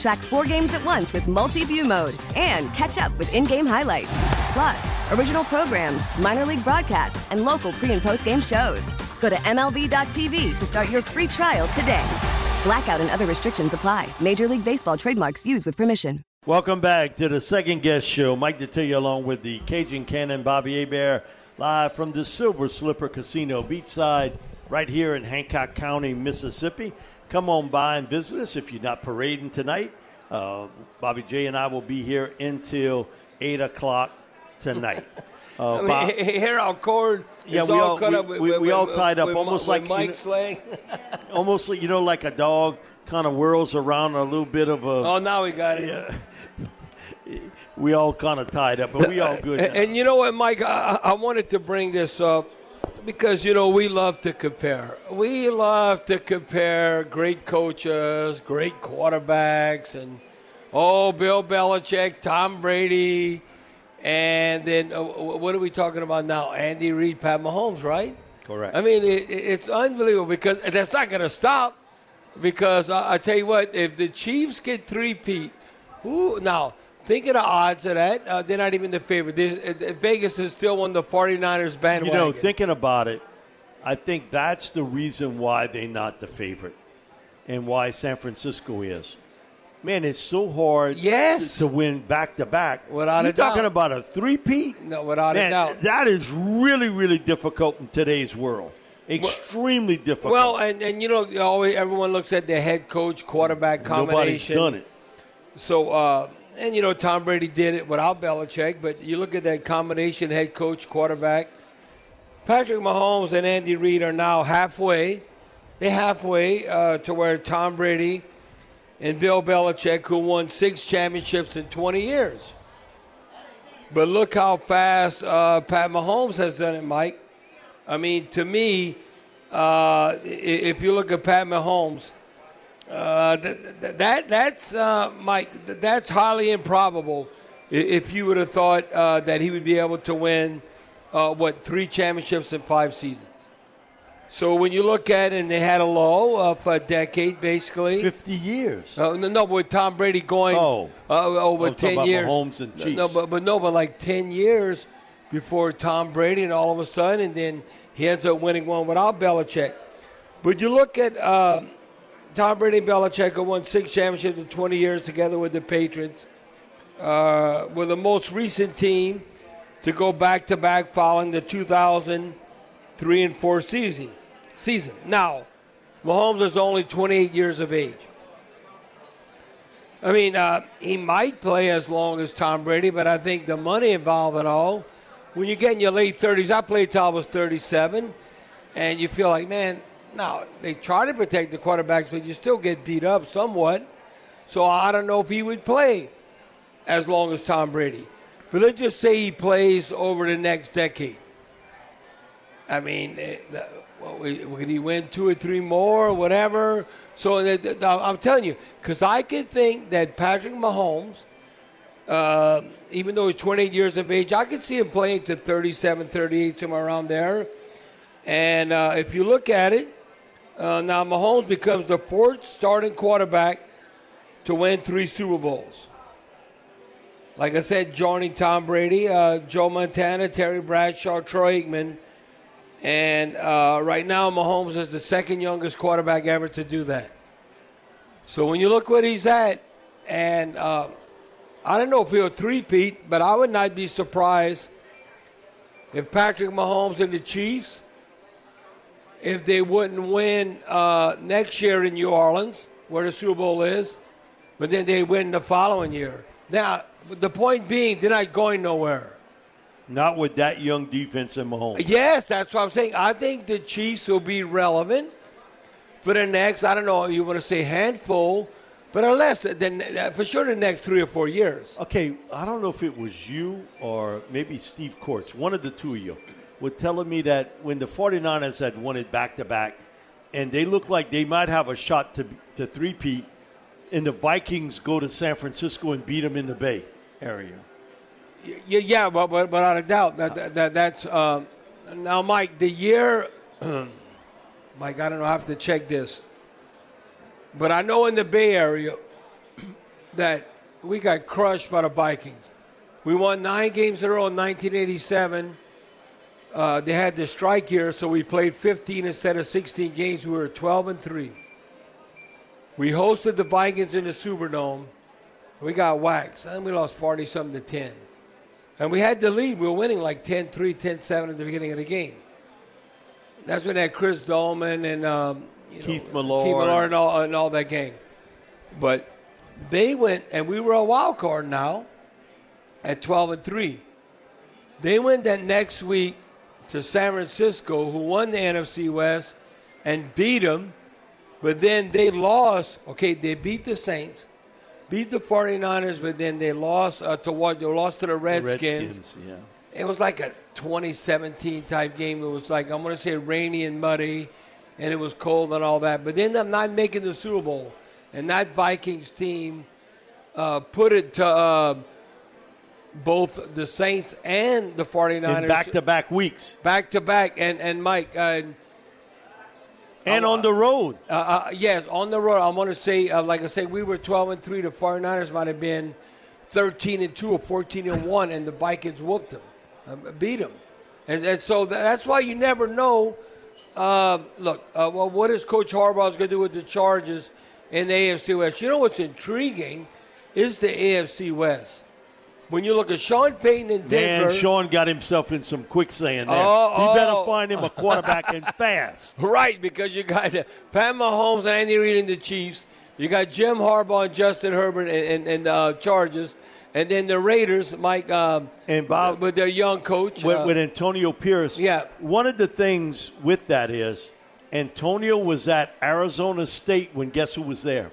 Track four games at once with multi view mode and catch up with in game highlights. Plus, original programs, minor league broadcasts, and local pre and post game shows. Go to MLB.tv to start your free trial today. Blackout and other restrictions apply. Major League Baseball trademarks used with permission. Welcome back to the second guess show. Mike Detillier along with the Cajun Cannon, Bobby Hebert, live from the Silver Slipper Casino beachside right here in Hancock County, Mississippi. Come on by and visit us if you're not parading tonight. Uh, Bobby J and I will be here until 8 o'clock tonight. Uh, I mean, Bob, here our cord yeah, we all, all cut we, up with, we, with, we all tied up with, almost like Mike Slang. almost like you know, like a dog kind of whirls around a little bit of a. Oh, now we got it. Yeah. we all kind of tied up, but we all good. And, and, you know what, Mike? I, I wanted to bring this up because you know we love to compare. We love to compare great coaches, great quarterbacks, and oh, Bill Belichick, Tom Brady, and then uh, what are we talking about now? Andy Reid, Pat Mahomes, right? Correct. I mean, it, it's unbelievable because that's not going to stop. Because I, I, tell you what, if the Chiefs get three-peat, who now think of the odds of that. Uh, they're not even the favorite. Uh, Vegas is still on the 49ers bandwagon. You know, thinking about it, I think that's the reason why they're not the favorite and why San Francisco is. Man, it's so hard yes. to, win back to back. Without You're a doubt. talking about a three-peat? No, without Man, a doubt. That is really, really difficult in today's world. Extremely well, difficult. Well, and, and you know, always everyone looks at the head coach quarterback combination. Nobody's done it. So, uh, and you know, Tom Brady did it without Belichick, but you look at that combination head coach quarterback. Patrick Mahomes and Andy Reid are now halfway. They're halfway uh, to where Tom Brady and Bill Belichick, who won six championships in 20 years. But look how fast uh, Pat Mahomes has done it, Mike. I mean, to me, uh, if you look at Pat Mahomes, uh, that, that that's uh, Mike. That's highly improbable. If you would have thought uh, that he would be able to win, uh, what three championships in five seasons. So when you look at it, and they had a low of a decade, basically fifty years. Uh, no, no, with Tom Brady going oh. over oh, ten years. Mahomes and Chiefs. No, but but no, but like ten years before Tom Brady, and all of a sudden, and then he ends up winning one without Belichick. But you look at uh, Tom Brady and Belichick who won six championships in 20 years together with the Patriots. Uh, were the most recent team to go back to back following the 2003 and 4 season. Season. Now, Mahomes is only 28 years of age. I mean, uh, he might play as long as Tom Brady, but I think the money involved in all when you get in your late 30s, I played till I was 37, and you feel like, man, now they try to protect the quarterbacks, but you still get beat up somewhat. So I don't know if he would play as long as Tom Brady. But let's just say he plays over the next decade. I mean, eh, would he win two or three more or whatever? So I'm telling you, because I could think that Patrick Mahomes – uh, even though he's 28 years of age, I could see him playing to 37, 38, somewhere around there. And uh, if you look at it, uh, now Mahomes becomes the fourth starting quarterback to win three Super Bowls. Like I said, joining Tom Brady, uh, Joe Montana, Terry Bradshaw, Troy Aikman. And uh, right now, Mahomes is the second youngest quarterback ever to do that. So when you look what he's at, and uh, I don't know if he'll three-peat, but I would not be surprised if Patrick Mahomes and the Chiefs if they wouldn't win uh, next year in New Orleans, where the Super Bowl is, but then they win the following year. Now, the point being, they're not going nowhere. Not with that young defense in Mahomes. Yes, that's what I'm saying. I think the Chiefs will be relevant for the next, I don't know, you want to say handful, but unless, then for sure the next three or four years. Okay, I don't know if it was you or maybe Steve Courts, one of the two of you, were telling me that when the 49ers had won it back to back, and they looked like they might have a shot to, to three-peat, and the Vikings go to San Francisco and beat them in the Bay area. Yeah, yeah, but, but without a doubt that, that, that that's uh, now, Mike. The year, Mike, I don't know. I have to check this, but I know in the Bay Area that we got crushed by the Vikings. We won nine games in a row in 1987. Uh, they had the strike year, so we played 15 instead of 16 games. We were 12 and three. We hosted the Vikings in the Superdome. We got waxed, and we lost 40 something to 10. And we had the lead. We were winning like 10 3, 10 7 at the beginning of the game. That's when they had Chris Doleman and um, Keith know, Millard. Keith Millard and all, and all that game. But they went, and we were a wild card now at 12 and 3. They went that next week to San Francisco, who won the NFC West and beat them. But then they lost. Okay, they beat the Saints beat the 49ers, but then they lost uh, to what? They lost to the Redskins. Redskins yeah. It was like a 2017 type game. It was like, I'm going to say rainy and muddy, and it was cold and all that. But then I'm not making the Super Bowl. And that Vikings team uh, put it to uh, both the Saints and the 49ers. back to back weeks. Back to back. And, and Mike, uh, and on the road. Uh, uh, yes, on the road. I want to say, uh, like I say, we were 12 and 3. The 49ers might have been 13 and 2 or 14 and 1, and the Vikings whooped them, uh, beat them. And, and so that's why you never know. Uh, look, uh, well, what is Coach Harbaugh's going to do with the Chargers in the AFC West? You know what's intriguing is the AFC West. When you look at Sean Payton and Denver, man, Sean got himself in some quicksand there. Oh, he better oh. find him a quarterback and fast. Right, because you got Pat Mahomes and Andy Reid in the Chiefs. You got Jim Harbaugh and Justin Herbert and, and, and uh, Chargers. And then the Raiders, Mike, uh, and Bob, with their young coach. With, uh, with Antonio Pierce. Yeah. One of the things with that is Antonio was at Arizona State when guess who was there?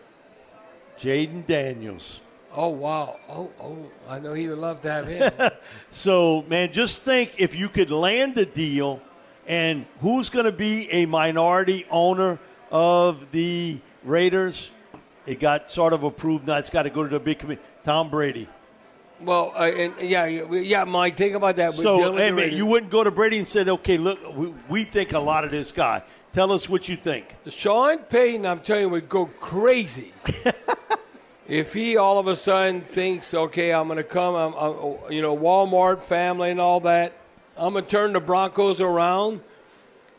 Jayden Daniels. Oh wow! Oh oh, I know he would love to have him. so man, just think if you could land the deal, and who's going to be a minority owner of the Raiders? It got sort of approved. Now it's got to go to the big committee. Tom Brady. Well, uh, and yeah, yeah, Mike. Think about that. So, hey, man, you wouldn't go to Brady and said, "Okay, look, we, we think a lot of this guy. Tell us what you think." Sean Payton, I'm telling you, would go crazy if he all of a sudden thinks, okay, I'm going to come, I'm, I'm, you know, Walmart family and all that, I'm going to turn the Broncos around,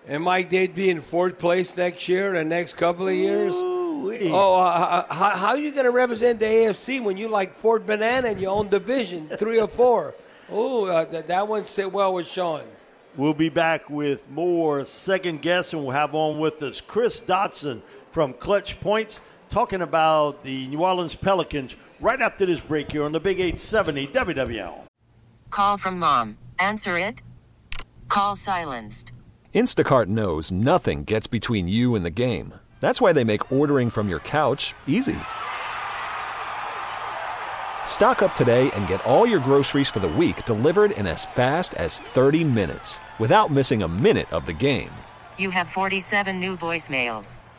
and Mike, they'd be in fourth place next year, the next couple of years. Ooh-wee. Oh, uh, how, how are you going to represent the AFC when you like Fort Banana and your own division three or four? Oh, uh, that, that one sit well with Sean. We'll be back with more second guess, and we'll have on with us Chris Dodson from Clutch Points talking about the New Orleans Pelicans right after this break here on the Big 870 WWL. Call from mom. Answer it. Call silenced. Instacart knows nothing gets between you and the game. That's why they make ordering from your couch easy. Stock up today and get all your groceries for the week delivered in as fast as 30 minutes without missing a minute of the game. You have 47 new voicemails.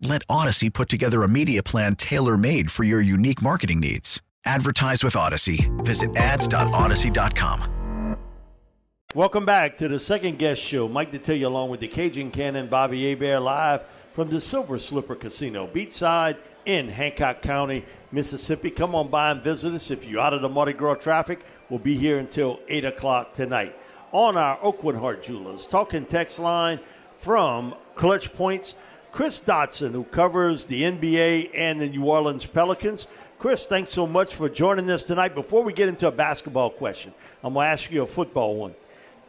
Let Audacy put together a media plan tailor made for your unique marketing needs. Advertise with Audacy. Visit ads.audacy.com. Welcome back to the second guess show. Mike Detillier along with the Cajun Cannon, Bobby Hebert, live from the Silver Slipper Casino, beachside in Hancock County, Mississippi. Come on by and visit us. If you're out of the Mardi Gras traffic, we'll be here until 8 o'clock tonight. On our Oakwood Heart Jewelers talking text line from Clutch Points, Chris Dodson, who covers the NBA and the New Orleans Pelicans. Chris, thanks so much for joining us tonight. Before we get into a basketball question, I'm going to ask you a football one.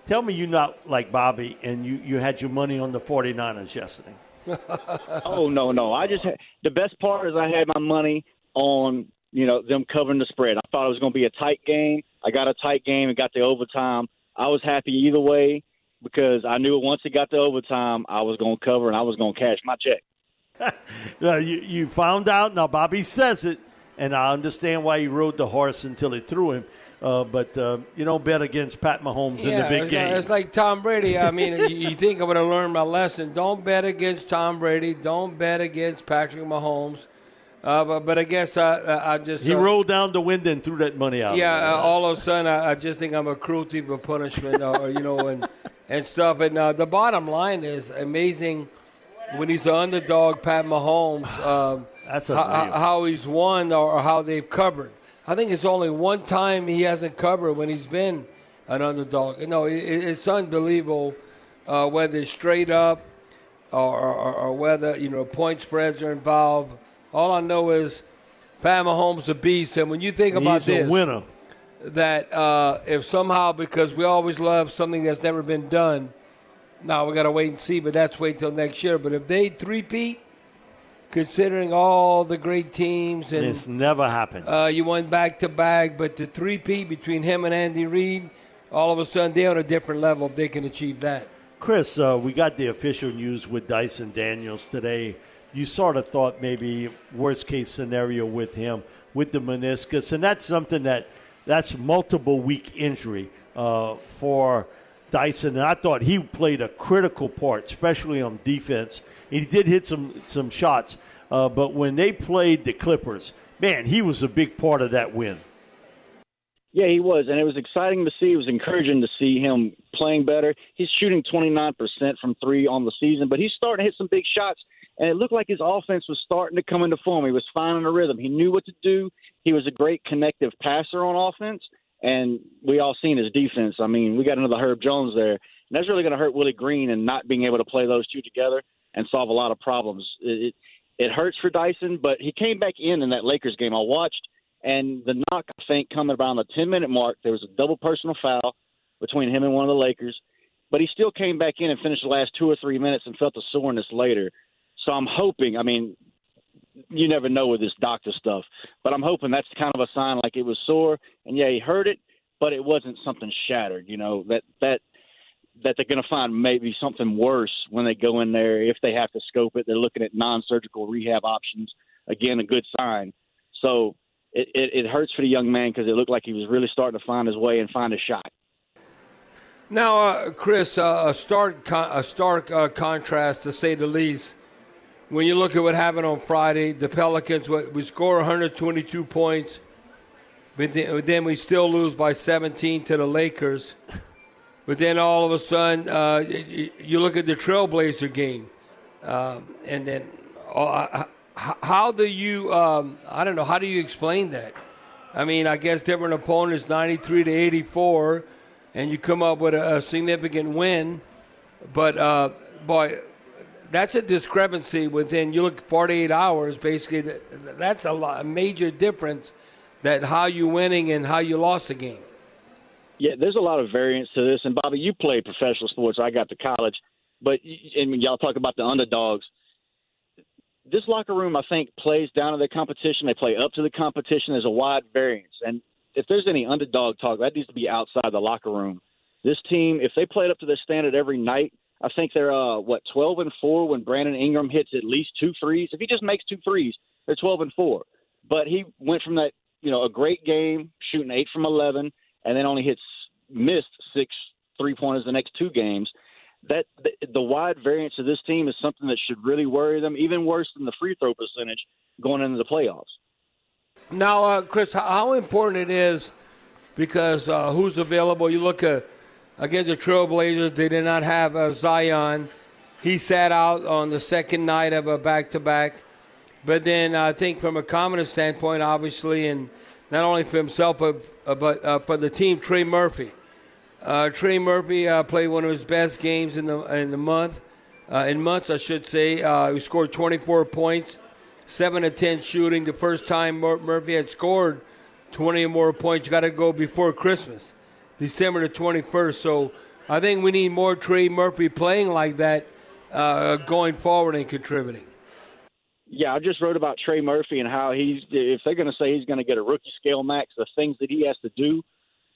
Tell me you're not like Bobby and you, you had your money on the 49ers yesterday. oh, no, no. I just had, the best part is I had my money on, you know, them covering the spread. I thought it was going to be a tight game. I got a tight game and got the overtime. I was happy either way because I knew once it got to overtime, I was going to cover and I was going to cash my check. you, you found out. Now, Bobby says it and I understand why he rode the horse until he threw him. Uh, but uh, you don't bet against Pat Mahomes yeah, in the big it's game. Like, it's like Tom Brady. I mean, you, you, think I'm going to learn my lesson. Don't bet against Tom Brady. Don't bet against Patrick Mahomes. Uh, but, but I guess I, I just he uh, rolled down the window and threw that money out. Yeah, uh, all of a sudden I, I, just think I'm a cruelty for punishment, or you know, and and stuff. And uh, the bottom line is amazing when he's the underdog, Pat Mahomes. Um, That's how, how he's won or how they've covered. I think it's only one time he hasn't covered when he's been an underdog. You know, it, it's unbelievable uh, whether it's straight up or, or, or, whether you know point spreads are involved. All I know is Pat Mahomes a beast, and when you think about he's this, a winner. That uh, if somehow because we always love something that's never been done, now we got to wait and see. But that's wait till next year. But if they three-peat, considering all the great teams and it's never happened. Uh, you went back to back, but the three-peat between him and Andy Reid, all of a sudden they're on a different level if they can achieve that. Chris, uh, we got the official news with Dyson Daniels today. You sort of thought maybe worst case scenario with him with the meniscus, and that's something that that's multiple week injury uh, for Dyson. And I thought he played a critical part, especially on defense. He did hit some some shots, uh, but when they played the Clippers, man, he was a big part of that win. Yeah, he was, and it was exciting to see. It was encouraging to see him playing better. He's shooting 29% from three on the season, but he's starting to hit some big shots, and it looked like his offense was starting to come into form. He was finding a rhythm. He knew what to do. He was a great connective passer on offense, and we all seen his defense. I mean, we got another Herb Jones there, and that's really going to hurt Willie Green and not being able to play those two together and solve a lot of problems. It, it, it hurts for Dyson, but he came back in in that Lakers game. I watched – and the knock, I think, coming around the 10 minute mark, there was a double personal foul between him and one of the Lakers. But he still came back in and finished the last two or three minutes and felt the soreness later. So I'm hoping, I mean, you never know with this doctor stuff, but I'm hoping that's kind of a sign like it was sore. And yeah, he hurt it, but it wasn't something shattered, you know, that, that, that they're going to find maybe something worse when they go in there if they have to scope it. They're looking at non surgical rehab options. Again, a good sign. So it, it, it hurts for the young man because it looked like he was really starting to find his way and find a shot. Now, uh, Chris, uh, a stark, con- a stark uh, contrast to say the least. When you look at what happened on Friday, the Pelicans we score 122 points, but then we still lose by 17 to the Lakers. But then all of a sudden, uh, you look at the Trailblazer game, um, and then uh, how do you? Um, I don't know. How do you explain that? I mean, I guess different opponents, ninety-three to eighty-four, and you come up with a, a significant win. But uh, boy, that's a discrepancy within. You look forty-eight hours. Basically, that's a, lot, a major difference. That how you winning and how you lost the game. Yeah, there's a lot of variance to this. And Bobby, you played professional sports. I got to college, but and y'all talk about the underdogs this locker room, I think, plays down to the competition. They play up to the competition. There's a wide variance, and if there's any underdog talk, that needs to be outside the locker room. This team, if they played up to their standard every night, I think they're uh, what 12 and four when Brandon Ingram hits at least two threes. If he just makes two threes, they're 12 and four. But he went from that, you know, a great game shooting eight from 11, and then only hits missed six three pointers the next two games that the, the wide variance of this team is something that should really worry them, even worse than the free throw percentage going into the playoffs. Now, uh, Chris, how important it is because uh, who's available? You look at against the Trailblazers; they did not have uh, Zion, he sat out on the second night of a back to back. But then I think from a common standpoint, obviously, and not only for himself, but, uh, but uh, for the team, Trey Murphy. Uh, Trey Murphy uh, played one of his best games in the in the month, uh, in months I should say. Uh, he scored 24 points, seven to 10 shooting. The first time Mur- Murphy had scored 20 or more points, you got to go before Christmas, December the 21st. So I think we need more Trey Murphy playing like that going forward and contributing. Yeah, I just wrote about Trey Murphy and how he's if they're going to say he's going to get a rookie scale max, the things that he has to do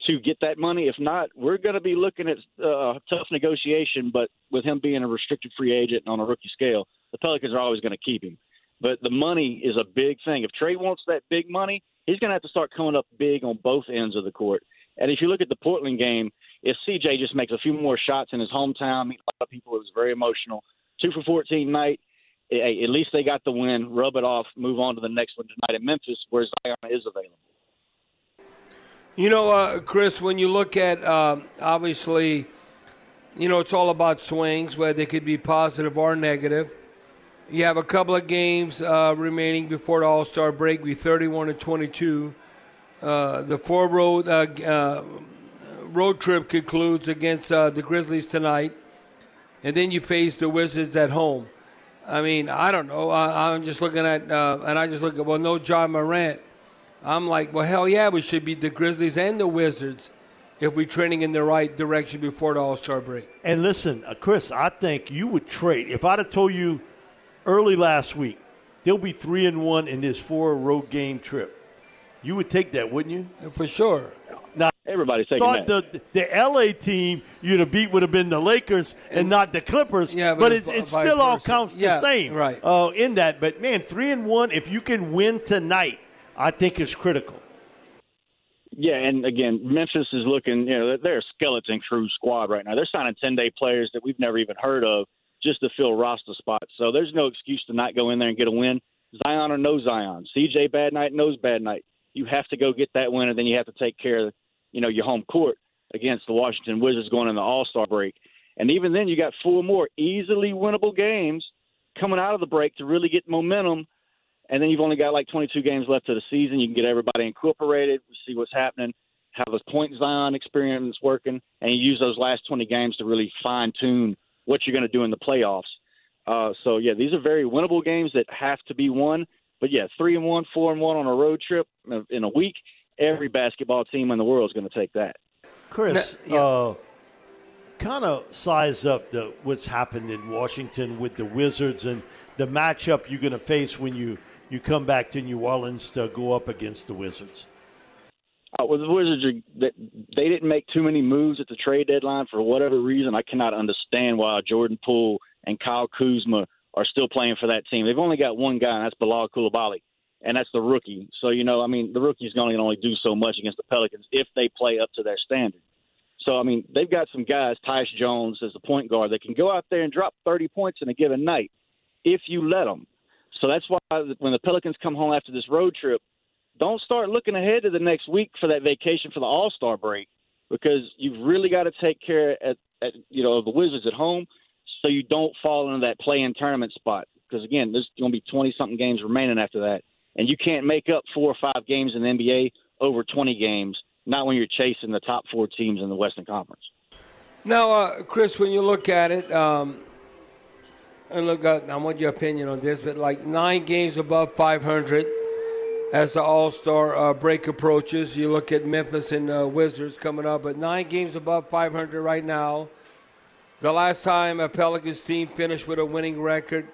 to get that money. If not, we're going to be looking at uh, tough negotiation. But with him being a restricted free agent on a rookie scale, the Pelicans are always going to keep him. But the money is a big thing. If Trey wants that big money, he's going to have to start coming up big on both ends of the court. And if you look at the Portland game, if CJ just makes a few more shots in his hometown, a lot of people, it was very emotional. Two for 14 night. At least they got the win. Rub it off. Move on to the next one tonight in Memphis, where Zion is available. You know, uh, Chris, when you look at uh, obviously, you know, it's all about swings, where they could be positive or negative. You have a couple of games uh, remaining before the All Star break. Be 31 and 22. Uh, the four road uh, uh, road trip concludes against the Grizzlies tonight, and then you face the Wizards at home. I mean, I don't know. I, am just looking at, and I just look at well, no Ja Morant I'm like, well, hell yeah, we should beat the Grizzlies and the Wizards if we're trending in the right direction before the All Star break. And listen, uh, Chris, I think you would trade. If I'd have told you early last week they'll be three and one in this four road game trip, you would take that, wouldn't you? For sure. Now, everybody's taking thought that. the the LA team you'd have beat would have been the Lakers and, and not the Clippers. Yeah, but, but it's, it still all counts yeah, the same, right? Uh, in that, but man, three and one. If you can win tonight I think is critical. Yeah, and again, Memphis is looking, you know, they're a skeleton crew squad right now. They're signing 10 day players that we've never even heard of just to fill roster spots. So there's no excuse to not go in there and get a win. Zion or no Zion. CJ bad night, knows bad night. You have to go get that win, and then you have to take care of, you know, your home court against the Washington Wizards going in the All Star break. And even then, you got four more easily winnable games coming out of the break to really get momentum and then you've only got like 22 games left of the season. You can get everybody incorporated, see what's happening, have this point Zion experience working, and you use those last 20 games to really fine tune what you're going to do in the playoffs. Uh, so yeah, these are very winnable games that have to be won. But yeah, three and one, four and one on a road trip in a week. Every basketball team in the world is going to take that. Chris, yeah. uh, kind of size up the, what's happened in Washington with the Wizards and the matchup you're going to face when you you come back to New Orleans to go up against the Wizards? Uh, well, the Wizards are they didn't make too many moves at the trade deadline for whatever reason. I cannot understand why Jordan Poole and Kyle Kuzma are still playing for that team. They've only got one guy, and that's Bilal Coulibaly, and that's the rookie. So you know, I mean, the rookie's going to only do so much against the Pelicans if they play up to their standard. So I mean, they've got some guys, Tyus Jones as the point guard, that can go out there and drop 30 points in a given night if you let them. So that's why when the Pelicans come home after this road trip, don't start looking ahead to the next week for that vacation for the All Star break because you've really got to take care at, at you know of the Wizards at home so you don't fall into that play in tournament spot. Because again, there's going to be 20 something games remaining after that, and you can't make up four or five games in the NBA over 20 games. Not when you're chasing the top four teams in the Western Conference. Now, uh, Chris, when you look at it, um, and look, I want your opinion on this, but like nine games above 500 as the All Star uh, break approaches. You look at Memphis and uh, Wizards coming up, but nine games above 500 right now. The last time a Pelicans team finished with a winning record,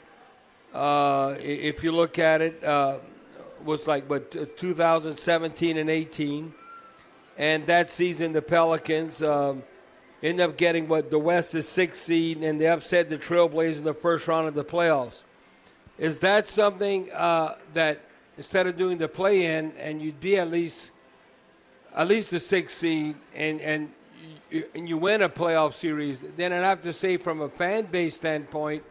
uh, if you look at it, uh, was like what 2017 and 18, and that season the Pelicans. Um, end up getting what the West is sixth seed, and they upset the Trailblazers in the first round of the playoffs. Is that something uh, that instead of doing the play-in, and you'd be at least at least the sixth seed, and and you, and you win a playoff series, then I'd have to say from a fan base standpoint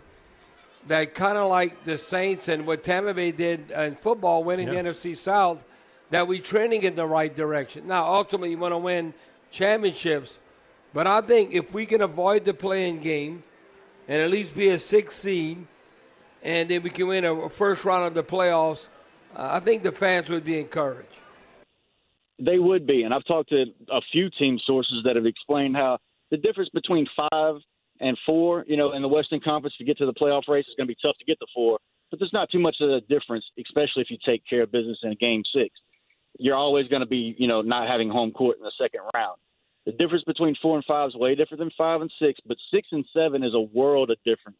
that kind of like the Saints and what Tampa Bay did in football, winning yeah. the NFC South, that we're trending in the right direction. Now, ultimately, you want to win championships, but I think if we can avoid the playing game and at least be a six seed, and then we can win a first round of the playoffs, uh, I think the fans would be encouraged. They would be, and I've talked to a few team sources that have explained how the difference between five and four, you know, in the Western Conference to get to the playoff race is going to be tough to get to four, but there's not too much of a difference, especially if you take care of business in a game six. You're always going to be, you know, not having home court in the second round. The difference between four and five is way different than five and six, but six and seven is a world of difference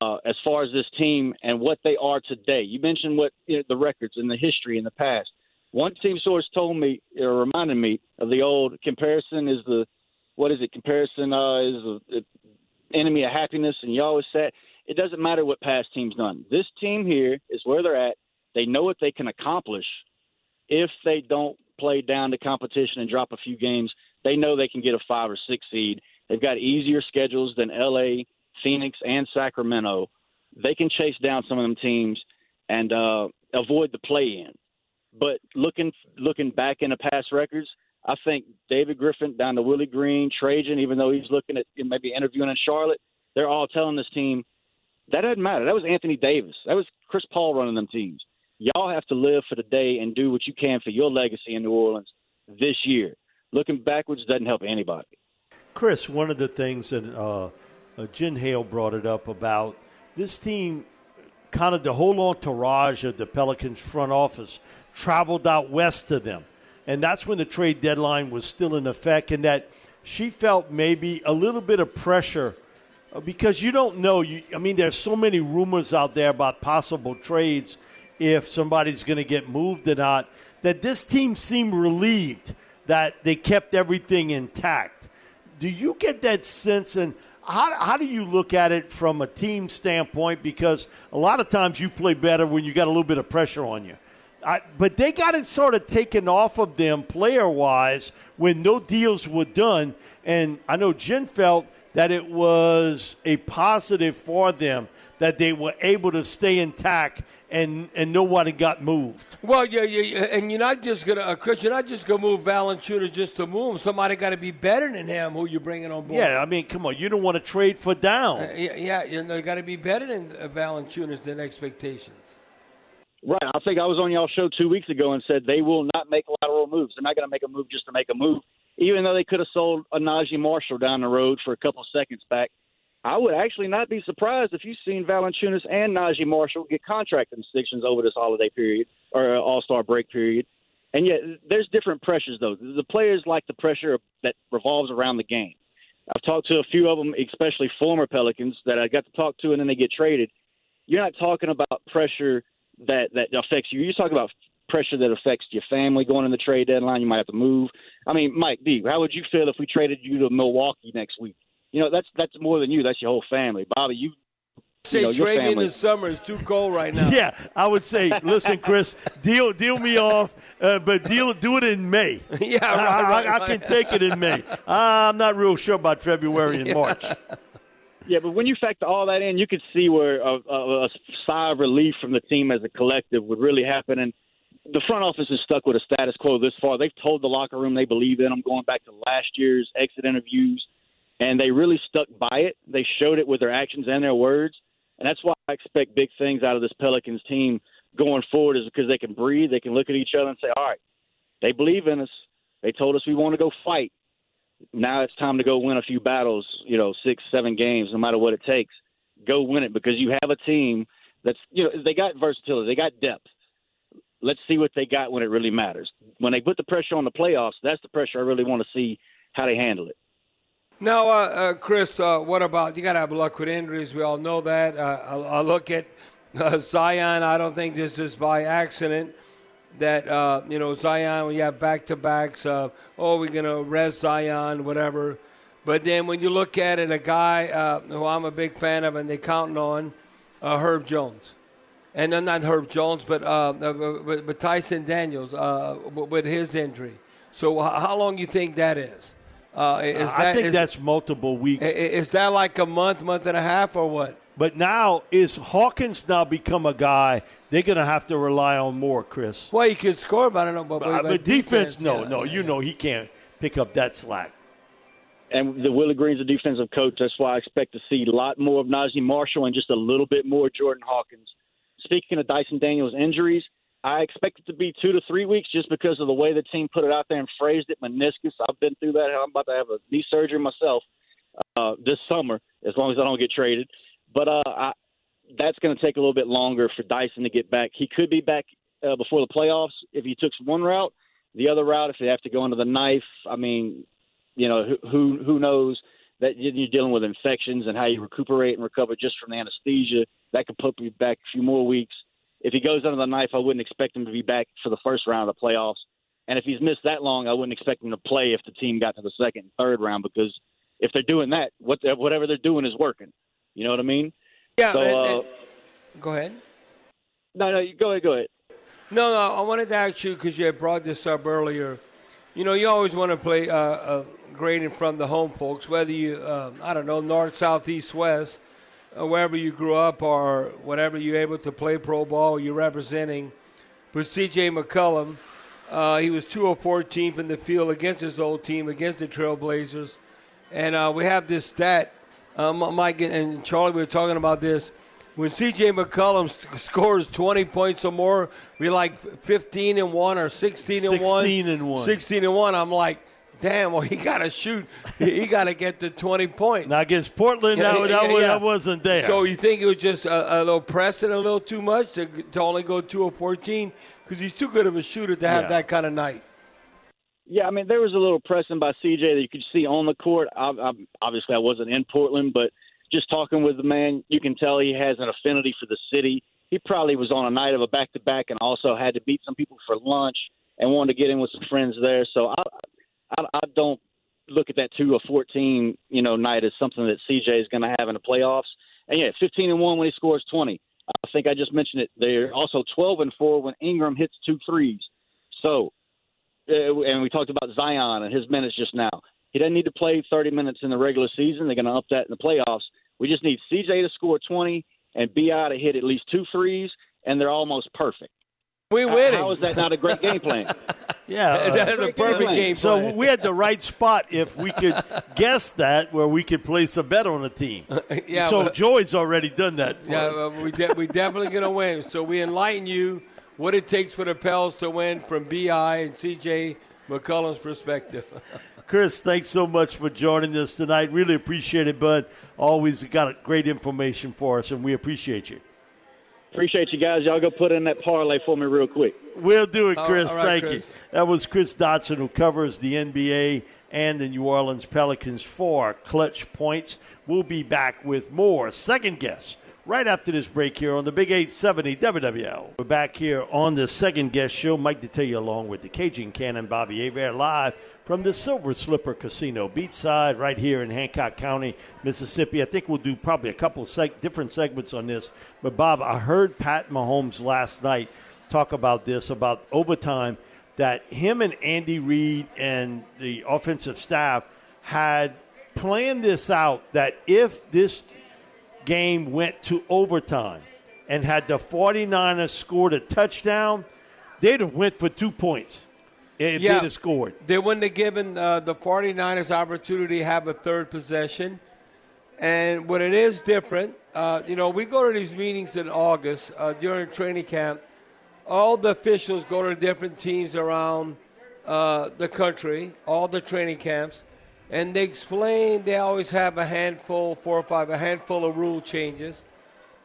uh, as far as this team and what they are today. You mentioned what you know, the records and the history in the past. One team source told me, or reminded me of the old comparison is the what is it? Comparison uh, is the enemy of happiness, and you always say it doesn't matter what past team's done. This team here is where they're at. They know what they can accomplish if they don't play down to competition and drop a few games. They know they can get a five or six seed. They've got easier schedules than LA, Phoenix, and Sacramento. They can chase down some of them teams and uh, avoid the play in. But looking looking back in the past records, I think David Griffin down to Willie Green, Trajan, even though he's looking at maybe interviewing in Charlotte, they're all telling this team that doesn't matter. That was Anthony Davis. That was Chris Paul running them teams. Y'all have to live for the day and do what you can for your legacy in New Orleans this year. Looking backwards doesn't help anybody. Chris, one of the things that uh, uh, Jen Hale brought it up about this team, kind of the whole entourage of the Pelicans front office traveled out west to them. And that's when the trade deadline was still in effect, and that she felt maybe a little bit of pressure uh, because you don't know. You, I mean, there's so many rumors out there about possible trades if somebody's going to get moved or not. That this team seemed relieved that they kept everything intact. Do you get that sense? And how, how do you look at it from a team standpoint? Because a lot of times you play better when you got a little bit of pressure on you. I, but they got it sort of taken off of them player wise when no deals were done. And I know Jen felt that it was a positive for them that they were able to stay intact and and nobody got moved. Well, yeah, yeah, and you're not just gonna, uh, Chris. You're not just gonna move Valanciunas just to move. Somebody got to be better than him. Who you bringing on board? Yeah, I mean, come on. You don't want to trade for down. Uh, yeah, yeah, you know, got to be better than uh, Valanciunas than expectations. Right. I think I was on y'all show two weeks ago and said they will not make lateral moves. They're not going to make a move just to make a move, even though they could have sold a Naji Marshall down the road for a couple seconds back. I would actually not be surprised if you've seen Valanciunas and Naji Marshall get contract extensions over this holiday period or uh, All Star break period. And yet, there's different pressures though. The players like the pressure that revolves around the game. I've talked to a few of them, especially former Pelicans that I got to talk to, and then they get traded. You're not talking about pressure that that affects you. You're talking about pressure that affects your family going in the trade deadline. You might have to move. I mean, Mike D, how would you feel if we traded you to Milwaukee next week? You know that's that's more than you. That's your whole family. Bobby, you Say you know, trade me in the summer. It's too cold right now. Yeah, I would say, listen, Chris, deal deal me off, uh, but deal do it in May. yeah, right, I, right, I, I, can take it in May. I'm not real sure about February and yeah. March. Yeah, but when you factor all that in, you could see where a, a, a sigh of relief from the team as a collective would really happen. And the front office is stuck with a status quo this far. They've told the locker room they believe in them, going back to last year's exit interviews and they really stuck by it. They showed it with their actions and their words, and that's why I expect big things out of this Pelicans team going forward. Is because they can breathe, they can look at each other and say, "All right, they believe in us. They told us we want to go fight. Now it's time to go win a few battles. You know, six, seven games, no matter what it takes. Go win it because you have a team that's you know they got versatility, they got depth." Let's see what they got when it really matters. When they put the pressure on the playoffs, that's the pressure I really want to see how they handle it. Now, uh, uh, Chris, uh, what about you? Got to have luck with injuries. We all know that. Uh, I, I, look at uh, Zion. I don't think this is by accident that uh, you know Zion. You have back to backs, oh, we're gonna rest Zion, whatever. But then when you look at it, a guy who I'm a big fan of, and they counting on Herb Jones, and then not Herb Jones, but but, but, Dyson Daniels with his injury. So how long you think that is? Uh, is that, I think is, that's multiple weeks. Is that like a month, month and a half, or what? But now is Hawkins now become a guy they're going to have to rely on more, Chris. Well, he could score, but I don't know. But, but, but defense, defense, no, yeah, no, yeah. you know he can't pick up that slack. and the Willie Green's a defensive coach. That's why I expect to see a lot more of Naji Marshall and just a little bit more Jordan Hawkins. Speaking of Dyson Daniels' injuries, I expect it to be two to three weeks just because of the way the team put it out there and phrased it. Meniscus. I've been through that. I'm about to have a knee surgery myself uh, this summer, as long as I don't get traded. But uh, I, that's going to take a little bit longer for Dyson to get back. He could be back uh, before the playoffs if he took one route. The other route, if they have to go under the knife, I mean, you know, who who knows that you're dealing with infections and how you recuperate and recover just from the anesthesia. That could put you back a few more weeks. If he goes under the knife, I wouldn't expect him to be back for the first round of the playoffs. And if he's missed that long, I wouldn't expect him to play if the team got to the second and third round because if they're doing that, what whatever they're doing is working. You know what I mean? Yeah. So, and, uh, go ahead. No, no, you go ahead. Go ahead. No, no. I wanted to ask you because you had brought this up earlier. You know, you always want to play uh, uh, front of the home folks, whether you, uh, I don't know, north, south, east, west, uh, wherever you grew up or whatever you're able to play pro ball, you're representing. But C.J. McCollum, uh, he was 2 of 14 from the field against his old team, against the Trailblazers. And uh, we have this stat, um, Mike and Charlie, we were talking about this. When C.J. McCollum st- scores 20 points or more, we like 15 and 1 or 16 and 1. 16 and 1. 16 and 1. I'm like, damn, well, he got to shoot. he got to get to 20 points. Now against Portland, Yeah, that, yeah, that, was, yeah. that wasn't there. So you think it was just a, a little pressing a little too much to, to only go 2 of 14? Because he's too good of a shooter to have Yeah. that kind of night. Yeah, I mean there was a little pressing by CJ that you could see on the court. I, I, obviously, I wasn't in Portland, but just talking with the man, you can tell he has an affinity for the city. He probably was on a night of a back to back and also had to meet some people for lunch and wanted to get in with some friends there. So I, I, I don't look at that two or fourteen, you know, night as something that CJ is going to have in the playoffs. And yeah, fifteen and one when he scores twenty. I think I just mentioned it. They're also twelve and four when Ingram hits two threes. So uh, and we talked about Zion and his minutes just now. He doesn't need to play 30 minutes in the regular season. They're going to up that in the playoffs. We just need CJ to score 20 and Bi to hit at least two threes, and they're almost perfect. We winning. How is that not a great game plan? yeah. uh, That's a perfect game so we had the right spot if we could guess that where we could place a bet on the team. Yeah, so Joey's already done that for Yeah, well, we de- we definitely to win. So we enlighten you what it takes for the Pels to win from Bi and CJ McCollum's perspective. Chris, thanks so much for joining us tonight. Really appreciate it, bud. Always got great information for us, and we appreciate you. Appreciate you guys. Y'all go put in that parlay for me real quick. We'll do it, Chris. all right, Thank Chris. you. That was Chris Dodson, who covers the NBA and the New Orleans Pelicans for Clutch Points. We'll be back with more second guess right after this break here on the Big 870 WWL. We're back here on the second guess show. Mike Detillier along with the Cajun Cannon, Bobby Hebert, live from the Silver Slipper Casino beachside right here in Hancock County, Mississippi. I think we'll do probably a couple seg- different segments on this. But, Bob, I heard Pat Mahomes last night talk about this, about overtime, that him and Andy Reid and the offensive staff had planned this out that if this game went to overtime and had the 49ers scored a touchdown, they'd have went for two points if Yeah. they'd have scored. They wouldn't have given uh, the 49ers opportunity to have a third possession. And when it is different, uh, you know, we go to these meetings in August uh, during training camp. All the officials go to different teams around uh, the country, all the training camps, and they explain they always have a handful, four or five, a handful of rule changes.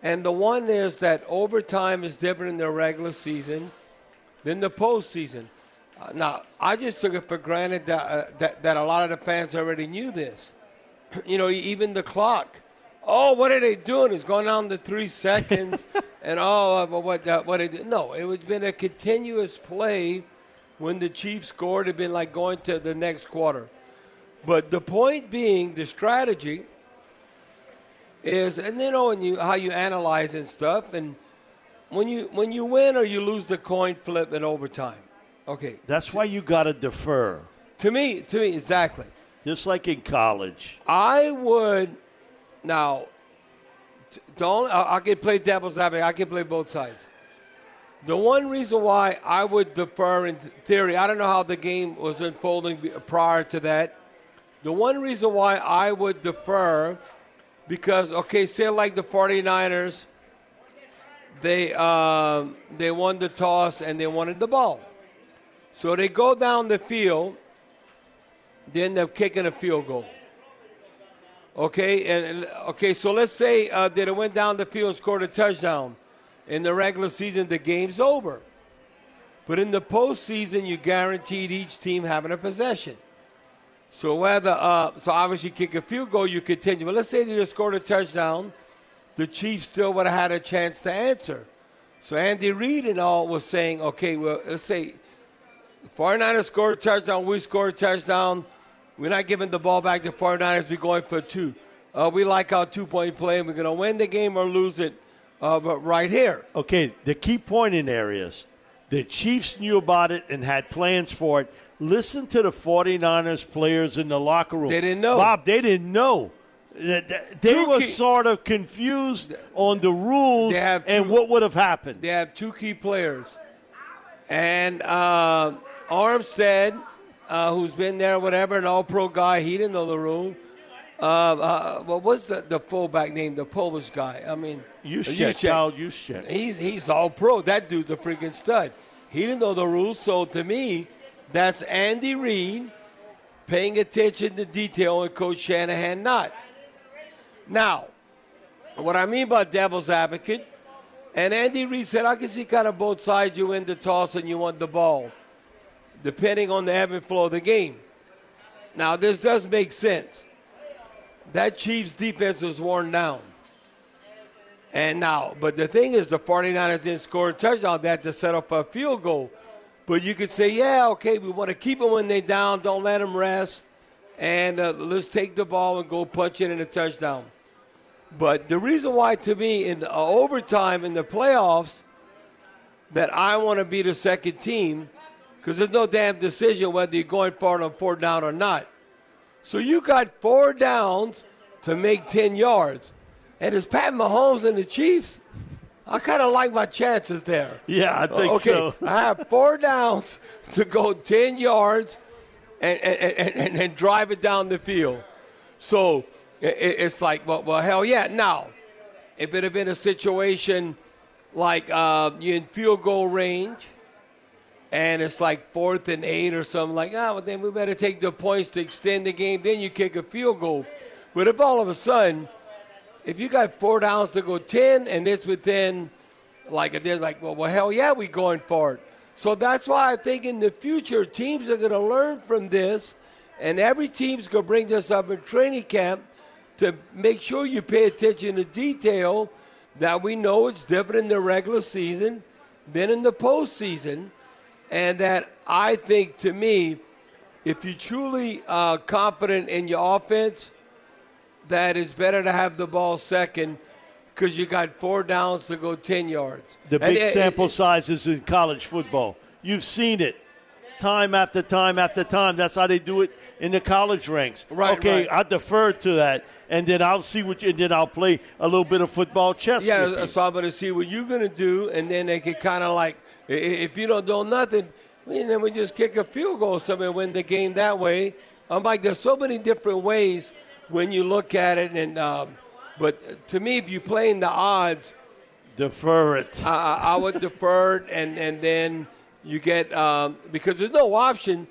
And the one is that overtime is different in the regular season than the postseason. Uh, now, I just took it for granted that, uh, that that a lot of the fans already knew this. you know, even the clock. Oh, what are they doing? It's going down to three seconds, and oh, what uh, what it no, it was been a continuous play. When the Chiefs scored, it'd been like going to the next quarter. But the point being, the strategy is, and you know, when you how you analyze and stuff, and when you when you win or you lose the coin flip in overtime. Okay, That's why you got to defer, to me, to me, exactly. just like in college. I would now. Don't I can play devil's advocate. I can play both sides. The one reason why I would defer in theory, I don't know how the game was unfolding prior to that, The one reason why I would defer, because okay, say like the 49ers, they um, they won the toss and they wanted the ball, so they go down the field, they end up kicking a field goal. Okay, and okay, so let's say uh, that it went down the field and scored a touchdown. In the regular season, the game's over. But in the postseason, you guaranteed each team having a possession. So whether uh, so obviously kick a field goal, you continue. But let's say they just scored a touchdown, the Chiefs still would have had a chance to answer. So Andy Reid and all was saying, okay, well, let's say the 49ers scored a touchdown, we scored a touchdown. We're not giving the ball back to 49ers. We're going for two. Uh, we like our two point play, and we're going to win the game or lose it uh, but right here. Okay, the key point in there is the Chiefs knew about it and had plans for it. Listen to the 49ers players in the locker room. They didn't know. Bob, they didn't know. They were key- sort of confused on the rules and what would have happened. They have two key players. And uh, Armstead, uh, who's been there, whatever, an all pro guy, he didn't know the rule. Uh, uh, what was the, the fullback name? The Polish guy. I mean, Juszczyk, Kyle Juszczyk. He's, he's all pro. That dude's a freaking stud. He didn't know the rules. So to me, that's Andy Reid paying attention to detail and Coach Shanahan not. Now, what I mean by devil's advocate, and Andy Reid said, I can see kind of both sides. You win the toss and you want the ball, depending on the ebb and flow of the game. Now, this does make sense. That Chiefs defense was worn down. And now, but the thing is, the 49ers didn't score a touchdown. Had to set up a field goal. But you could say, yeah, okay, we want to keep them when they're down. Don't let them rest. And uh, let's take the ball and go punch it in a touchdown. But the reason why, to me, in the uh, overtime in the playoffs, that I want to be the second team, because there's no damn decision whether you're going for it on four down or not. So you got four downs to make 10 yards. And it's Pat Mahomes and the Chiefs. I kind of like my chances there. Yeah, I think okay, so. I have four downs to go 10 yards and, and, and, and, drive it down the field. So it, it's like, well, well, hell yeah. Now, if it had been a situation like uh, you're in field goal range and it's like fourth and eight or something like, ah, well, then we better take the points to extend the game. Then you kick a field goal. But if all of a sudden, if you got four downs to go 10 and it's within, like, they're like, well, well, hell yeah, we're going for it. So that's why I think in the future, teams are going to learn from this, and every team's going to bring this up in training camp to make sure you pay attention to detail that we know it's different in the regular season than in the postseason. And that I think, to me, if you're truly uh, confident in your offense, that it's better to have the ball second because you got four downs to go 10 yards. The big it- sample it- sizes in college football. You've seen it time after time after time. That's how they do it in the college ranks. Right, Okay, right. I defer to that, and then I'll see what, you, and then I'll play a little bit of football chess. Yeah, so I'm going to see what you're going to do, and then they can kind of like, if you don't do nothing, then we just kick a field goal or something and win the game that way. I'm like, there's so many different ways when you look at it, and um, but to me, if you play in the odds, defer it. I, I I would defer it, and and then you get um, because there's no option.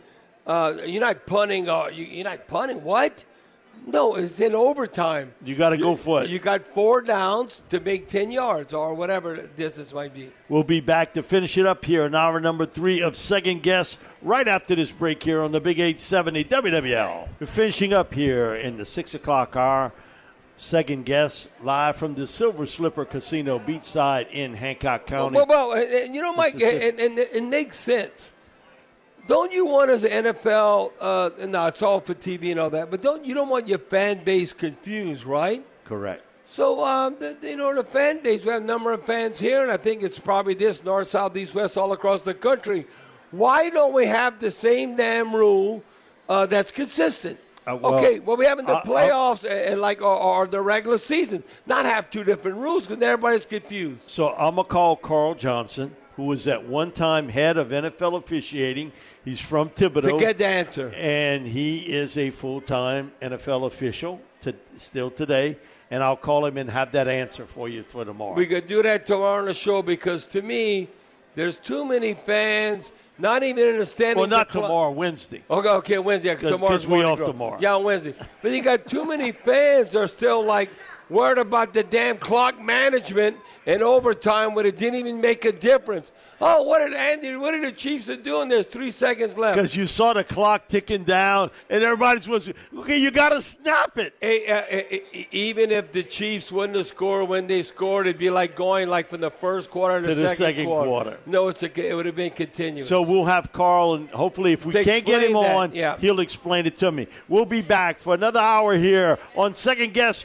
Uh, you're not punting. Or you, you're not punting. What? No, it's in overtime. You got to go for it. You got four downs to make 10 yards or whatever distance might be. We'll be back to finish it up here in hour number three of Second Guess right after this break here on the Big 870 WWL. We're finishing up here in the 6 o'clock hour. Second Guess live from the Silver Slipper Casino beachside in Hancock County. Well, well, and- and you know, Mike, and, and, and it makes sense. Don't you want as an NFL? Uh, no, it's all for TV and all that, but don't you don't want your fan base confused, right? Correct. So, um, the, you know, the fan base, we have a number of fans here, and I think it's probably this north, south, east, west, all across the country. Why don't we have the same damn rule uh, that's consistent? Uh, well, okay, well, we have in the playoffs and, and like or, or the regular season, not have two different rules because everybody's confused. So I'm going to call Carl Johnson, who was at one time head of NFL officiating. He's from Thibodaux. To get the answer. And he is a full time NFL official to, still today. And I'll call him and have that answer for you for tomorrow. We could do that tomorrow on the show because to me, there's too many fans not even understanding. Well, not cl- tomorrow, Wednesday. Okay, okay, Wednesday. Cause, tomorrow's 'cause we off tomorrow. Yeah, Wednesday. But you got too many fans are still like worried about the damn clock management and overtime when it didn't even make a difference. Oh, what did Andy? What did the Chiefs are doing? There's three seconds left. Because you saw the clock ticking down, and everybody's was okay. You got to snap it. Hey, uh, uh, uh, even if the Chiefs wouldn't have scored when they scored, it'd be like going like from the first quarter to, To the second, second quarter. No, it's a, it would have been continuous. So we'll have Carl, and hopefully, if we To can't get him that, on, yeah. he'll explain it to me. We'll be back for another hour here on Second Guess